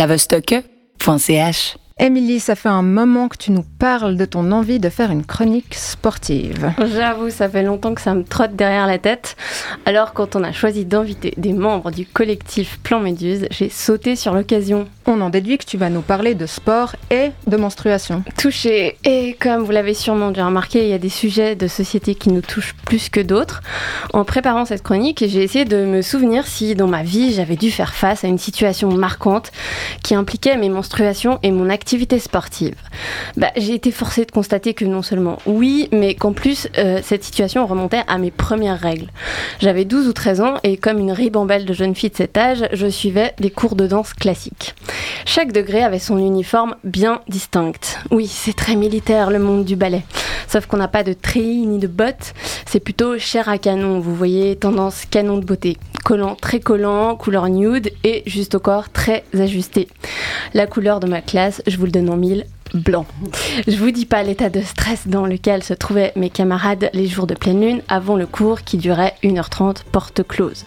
lavostocke.ch Émilie, ça fait un moment que tu nous parles de ton envie de faire une chronique sportive. J'avoue, ça fait longtemps que ça me trotte derrière la tête. Alors, quand on a choisi d'inviter des membres du collectif Plan Méduse, j'ai sauté sur l'occasion. On en déduit que tu vas nous parler de sport et de menstruation. Touché. Et comme vous l'avez sûrement déjà remarqué, il y a des sujets de société qui nous touchent plus que d'autres. En préparant cette chronique, j'ai essayé de me souvenir si dans ma vie j'avais dû faire face à une situation marquante qui impliquait mes menstruations et mon activité sportive bah, J'ai été forcée de constater que non seulement oui, mais qu'en plus, euh, cette situation remontait à mes premières règles. J'avais 12 ou 13 ans et comme une ribambelle de jeune fille de cet âge, je suivais des cours de danse classiques. Chaque degré avait son uniforme bien distinct. Oui, c'est très militaire le monde du ballet. Sauf qu'on n'a pas de treillis ni de bottes, c'est plutôt chair à canon, vous voyez, tendance canon de beauté. Collant très collant, couleur nude et juste au corps très ajusté. La couleur de ma classe, je vous le donne en mille, blanc. Je vous dis pas l'état de stress dans lequel se trouvaient mes camarades les jours de pleine lune avant le cours qui durait 1h30 porte close.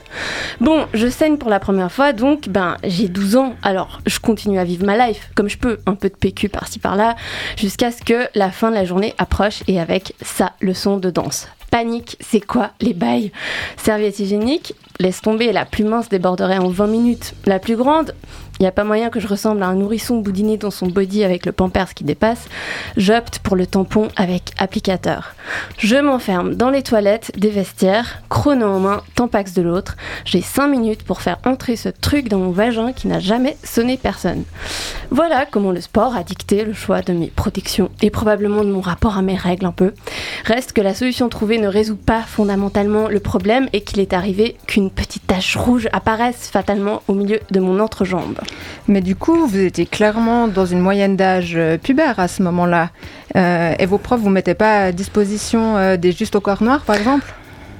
Bon, je saigne pour la première fois donc ben j'ai 12 ans alors je continue à vivre ma life comme je peux, un peu de PQ par-ci par-là jusqu'à ce que la fin de la journée approche et avec sa leçon de danse. Panique, c'est quoi les bails? Serviette hygiénique, laisse tomber, la plus mince déborderait en 20 minutes. La plus grande, il n'y a pas moyen que je ressemble à un nourrisson boudiné dans son body avec le pampers qui dépasse. J'opte pour le tampon avec applicateur. Je m'enferme dans les toilettes des vestiaires, chrono en main, tampax de l'autre. J'ai 5 minutes pour faire entrer ce truc dans mon vagin qui n'a jamais sonné personne. Voilà comment le sport a dicté le choix de mes protections et probablement de mon rapport à mes règles un peu. Reste que la solution trouvée ne résout pas fondamentalement le problème et qu'il est arrivé qu'une petite tache rouge apparaisse fatalement au milieu de mon entrejambe. Mais du coup, vous étiez clairement dans une moyenne d'âge euh, pubère à ce moment-là. Euh, et vos profs vous mettaient pas à disposition euh, des justes au corps noir, par exemple?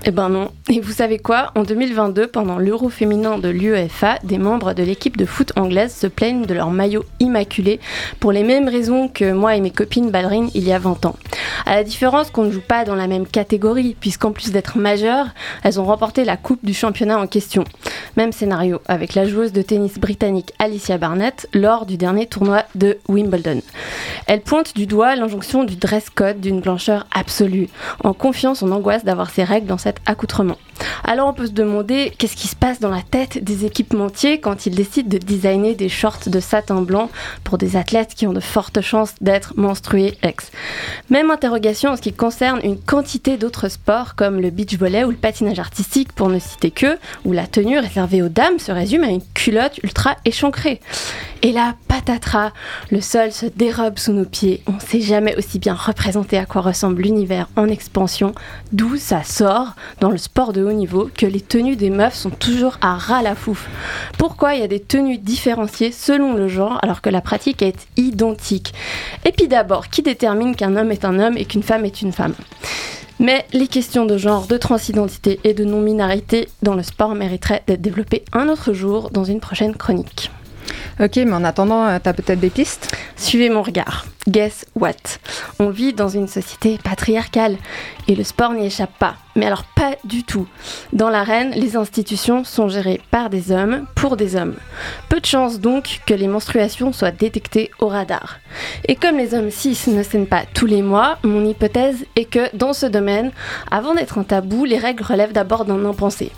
Eh ben non. Et vous savez quoi? En 2022, pendant l'Euro féminin de l'UEFA, des membres de l'équipe de foot anglaise se plaignent de leur maillot immaculé pour les mêmes raisons que moi et mes copines ballerines il y a 20 ans. À la différence qu'on ne joue pas dans la même catégorie, puisqu'en plus d'être majeures, elles ont remporté la coupe du championnat en question. Même scénario avec la joueuse de tennis britannique Alicia Barnett lors du dernier tournoi de Wimbledon. Elle pointe du doigt l'injonction du dress code d'une blancheur absolue, en confiance en angoisse d'avoir ses règles dans cette accoutrement. Alors on peut se demander qu'est-ce qui se passe dans la tête des équipementiers quand ils décident de designer des shorts de satin blanc pour des athlètes qui ont de fortes chances d'être menstrués ex? Même interrogation en ce qui concerne une quantité d'autres sports comme le beach volley ou le patinage artistique pour ne citer que, où la tenue réservée aux dames se résume à une ultra échancrée. Et là, patatras, le sol se dérobe sous nos pieds. On ne sait jamais aussi bien représenter à quoi ressemble l'univers en expansion, d'où ça sort dans le sport de haut niveau que les tenues des meufs sont toujours à ras la fouf. Pourquoi il y a des tenues différenciées selon le genre alors que la pratique est identique Et puis d'abord, qui détermine qu'un homme est un homme et qu'une femme est une femme? Mais les questions de genre, de transidentité et de non-binarité dans le sport mériteraient d'être développées un autre jour dans une prochaine chronique. Ok, mais en attendant, euh, t'as peut-être des pistes? Suivez mon regard. Guess what? On vit dans une société patriarcale et le sport n'y échappe pas. Mais alors pas du tout. Dans l'arène, les institutions sont gérées par des hommes pour des hommes. Peu de chance donc que les menstruations soient détectées au radar. Et comme les hommes cis ne saignent pas tous les mois, mon hypothèse est que dans ce domaine, avant d'être un tabou, les règles relèvent d'abord d'un impensé.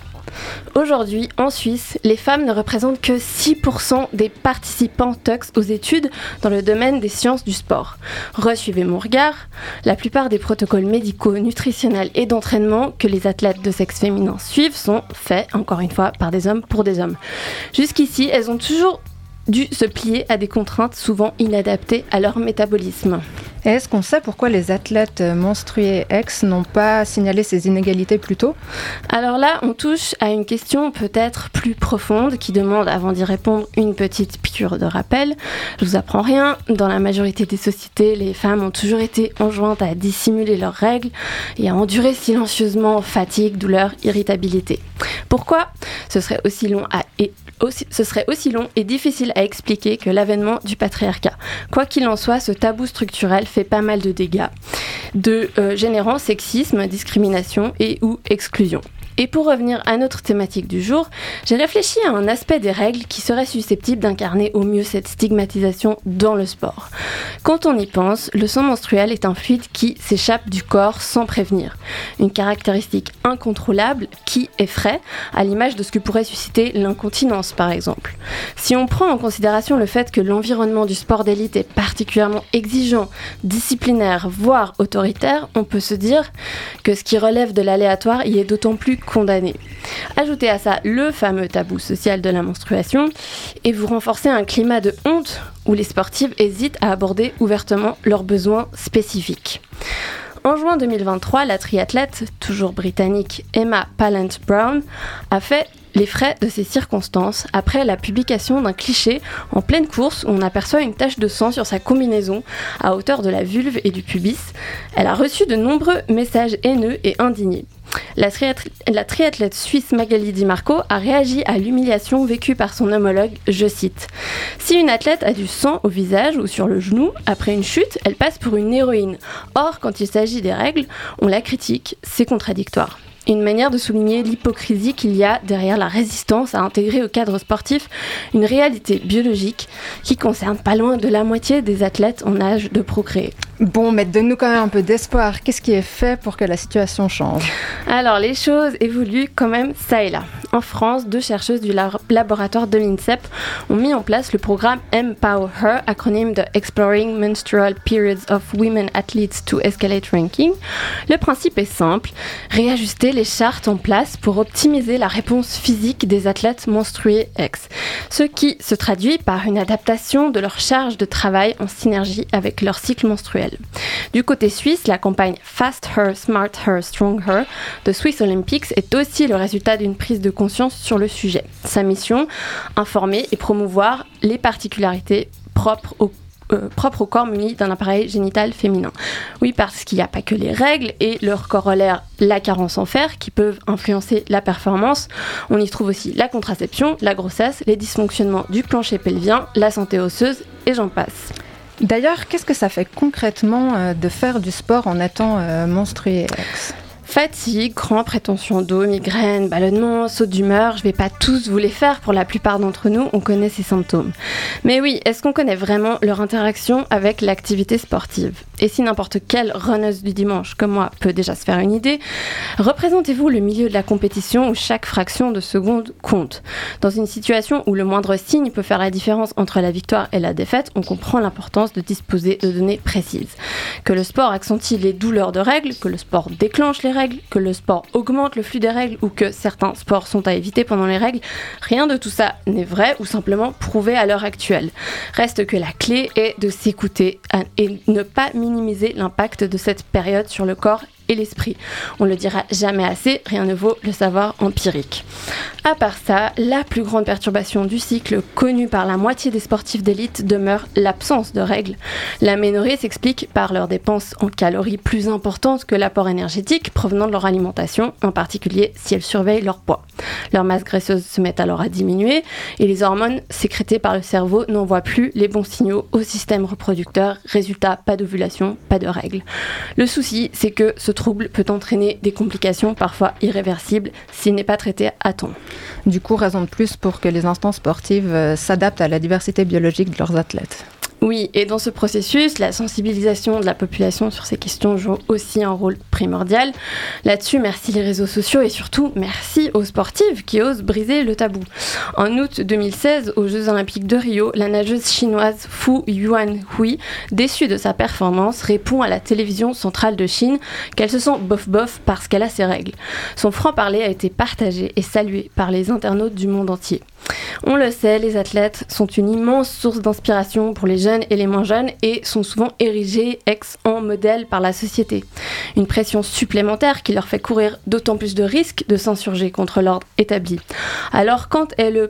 Aujourd'hui, en Suisse, les femmes ne représentent que 6% des participants TUX aux études dans le domaine des sciences du sport. Resuivez mon regard, la plupart des protocoles médicaux, nutritionnels et d'entraînement que les athlètes de sexe féminin suivent sont faits, encore une fois, par des hommes pour des hommes. Jusqu'ici, elles ont toujours dû se plier à des contraintes souvent inadaptées à leur métabolisme. Est-ce qu'on sait pourquoi les athlètes menstrués ex n'ont pas signalé ces inégalités plus tôt? Alors là, on touche à une question peut-être plus profonde qui demande, avant d'y répondre, une petite piqûre de rappel. Je vous apprends rien. Dans la majorité des sociétés, les femmes ont toujours été enjointes à dissimuler leurs règles et à endurer silencieusement fatigue, douleur, irritabilité. Pourquoi ce serait aussi long et difficile à expliquer que l'avènement du patriarcat? Quoi qu'il en soit, ce tabou structurel fait pas mal de dégâts, de euh, générant sexisme, discrimination et ou exclusion. Et pour revenir à notre thématique du jour, j'ai réfléchi à un aspect des règles qui serait susceptible d'incarner au mieux cette stigmatisation dans le sport. Quand on y pense, le sang menstruel est un fluide qui s'échappe du corps sans prévenir. Une caractéristique incontrôlable qui effraie, à l'image de ce que pourrait susciter l'incontinence par exemple. Si on prend en considération le fait que l'environnement du sport d'élite est particulièrement exigeant, disciplinaire, voire autoritaire, on peut se dire que ce qui relève de l'aléatoire y est d'autant plus condamné. Ajoutez à ça le fameux tabou social de la menstruation et vous renforcez un climat de honte où les sportives hésitent à aborder ouvertement leurs besoins spécifiques. En juin 2023, la triathlète, toujours britannique Emma Pallant Brown, a fait les frais de ces circonstances après la publication d'un cliché en pleine course où on aperçoit une tache de sang sur sa combinaison à hauteur de la vulve et du pubis. Elle a reçu de nombreux messages haineux et indignés. La, triathlète suisse Magali Di Marco a réagi à l'humiliation vécue par son homologue, je cite. Si une athlète a du sang au visage ou sur le genou, après une chute, elle passe pour une héroïne. Or, quand il s'agit des règles, on la critique, c'est contradictoire une manière de souligner l'hypocrisie qu'il y a derrière la résistance à intégrer au cadre sportif une réalité biologique qui concerne pas loin de la moitié des athlètes en âge de procréer. Bon, mais donne-nous quand même un peu d'espoir. Qu'est-ce qui est fait pour que la situation change Alors, les choses évoluent quand même ça et là. En France, deux chercheuses du laboratoire de l'INSEP ont mis en place le programme Empower Her, acronyme de Exploring Menstrual Periods of Women Athletes to Escalate Ranking. Le principe est simple, réajuster les chartes en place pour optimiser la réponse physique des athlètes menstrués ex, ce qui se traduit par une adaptation de leur charge de travail en synergie avec leur cycle menstruel. Du côté suisse, la campagne Fast Her, Smart Her, Strong Her de Swiss Olympics est aussi le résultat d'une prise de conscience sur le sujet. Sa mission, informer et promouvoir les particularités propres au euh, au corps muni d'un appareil génital féminin. Oui, parce qu'il n'y a pas que les règles et leur corollaire, la carence en fer, qui peuvent influencer la performance. On y trouve aussi la contraception, la grossesse, les dysfonctionnements du plancher pelvien, la santé osseuse et j'en passe. D'ailleurs, qu'est-ce que ça fait concrètement euh, de faire du sport en étant euh, monstrué Fatigue, crampes, prétention d'eau, migraine, ballonnement, saut d'humeur, je vais pas tous vous les faire, pour la plupart d'entre nous, on connaît ces symptômes. Mais oui, est-ce qu'on connaît vraiment leur interaction avec l'activité sportive? Et si n'importe quelle runneuse du dimanche, comme moi, peut déjà se faire une idée, représentez-vous le milieu de la compétition où chaque fraction de seconde compte. Dans une situation où le moindre signe peut faire la différence entre la victoire et la défaite, on comprend l'importance de disposer de données précises. Que le sport accentue les douleurs de règles, que le sport déclenche les règles, que le sport augmente le flux des règles ou que certains sports sont à éviter pendant les règles, rien de tout ça n'est vrai ou simplement prouvé à l'heure actuelle. Reste que la clé est de s'écouter et ne pas minimiser l'impact de cette période sur le corps et l'esprit. On le dira jamais assez, rien ne vaut le savoir empirique. À part ça, la plus grande perturbation du cycle connue par la moitié des sportifs d'élite demeure l'absence de règles. La ménorrhée s'explique par leurs dépenses en calories plus importantes que l'apport énergétique provenant de leur alimentation, en particulier si elles surveillent leur poids. Leur masse graisseuse se met alors à diminuer et les hormones sécrétées par le cerveau n'envoient plus les bons signaux au système reproducteur. Résultat, pas d'ovulation, pas de règles. Le souci, c'est que ce trouble peut entraîner des complications parfois irréversibles s'il n'est pas traité à temps. Du coup, raison de plus pour que les instances sportives euh, s'adaptent à la diversité biologique de leurs athlètes. Oui, et dans ce processus, la sensibilisation de la population sur ces questions joue aussi un rôle primordial. Là-dessus, merci les réseaux sociaux et surtout merci aux sportives qui osent briser le tabou. En août 2016, aux Jeux Olympiques de Rio, la nageuse chinoise Fu Yuanhui, déçue de sa performance, répond à la télévision centrale de Chine qu'elle se sent bof-bof parce qu'elle a ses règles. Son franc-parler a été partagé et salué par les internautes du monde entier. On le sait, les athlètes sont une immense source d'inspiration pour les jeunes et les moins jeunes et sont souvent érigés ex en modèle par la société. Une pression supplémentaire qui leur fait courir d'autant plus de risques de s'insurger contre l'ordre établi. Alors quand elles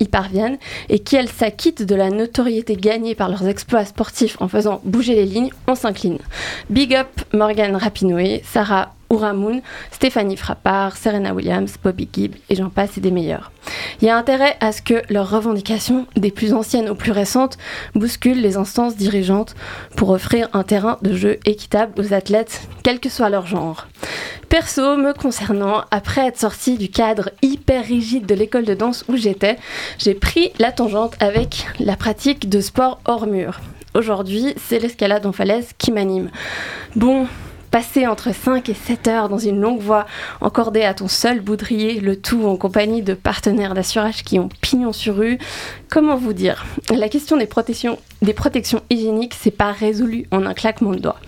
y parviennent et qu'elles s'acquittent de la notoriété gagnée par leurs exploits sportifs en faisant bouger les lignes, on s'incline. Big up Morgan Rapinoe, Sarah Oura Moon, Stéphanie Frappard, Serena Williams, Bobby Gibb et j'en passe et des meilleurs. Il y a intérêt à ce que leurs revendications, des plus anciennes aux plus récentes, bousculent les instances dirigeantes pour offrir un terrain de jeu équitable aux athlètes, quel que soit leur genre. Perso, me concernant, après être sortie du cadre hyper rigide de l'école de danse où j'étais, j'ai pris la tangente avec la pratique de sport hors mur. Aujourd'hui, c'est l'escalade en falaise qui m'anime. Bon, passer entre 5 et 7 heures dans une longue voie encordée à ton seul boudrier, le tout en compagnie de partenaires d'assurage qui ont pignon sur rue. Comment vous dire? La question des protections, des protections hygiéniques, c'est pas résolu en un claquement de doigts.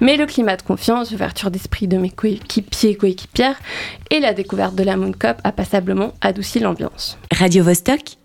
Mais le climat de confiance, l'ouverture d'esprit de mes coéquipiers et coéquipières et la découverte de la Moon Cup a passablement adouci l'ambiance. Radio -Vostok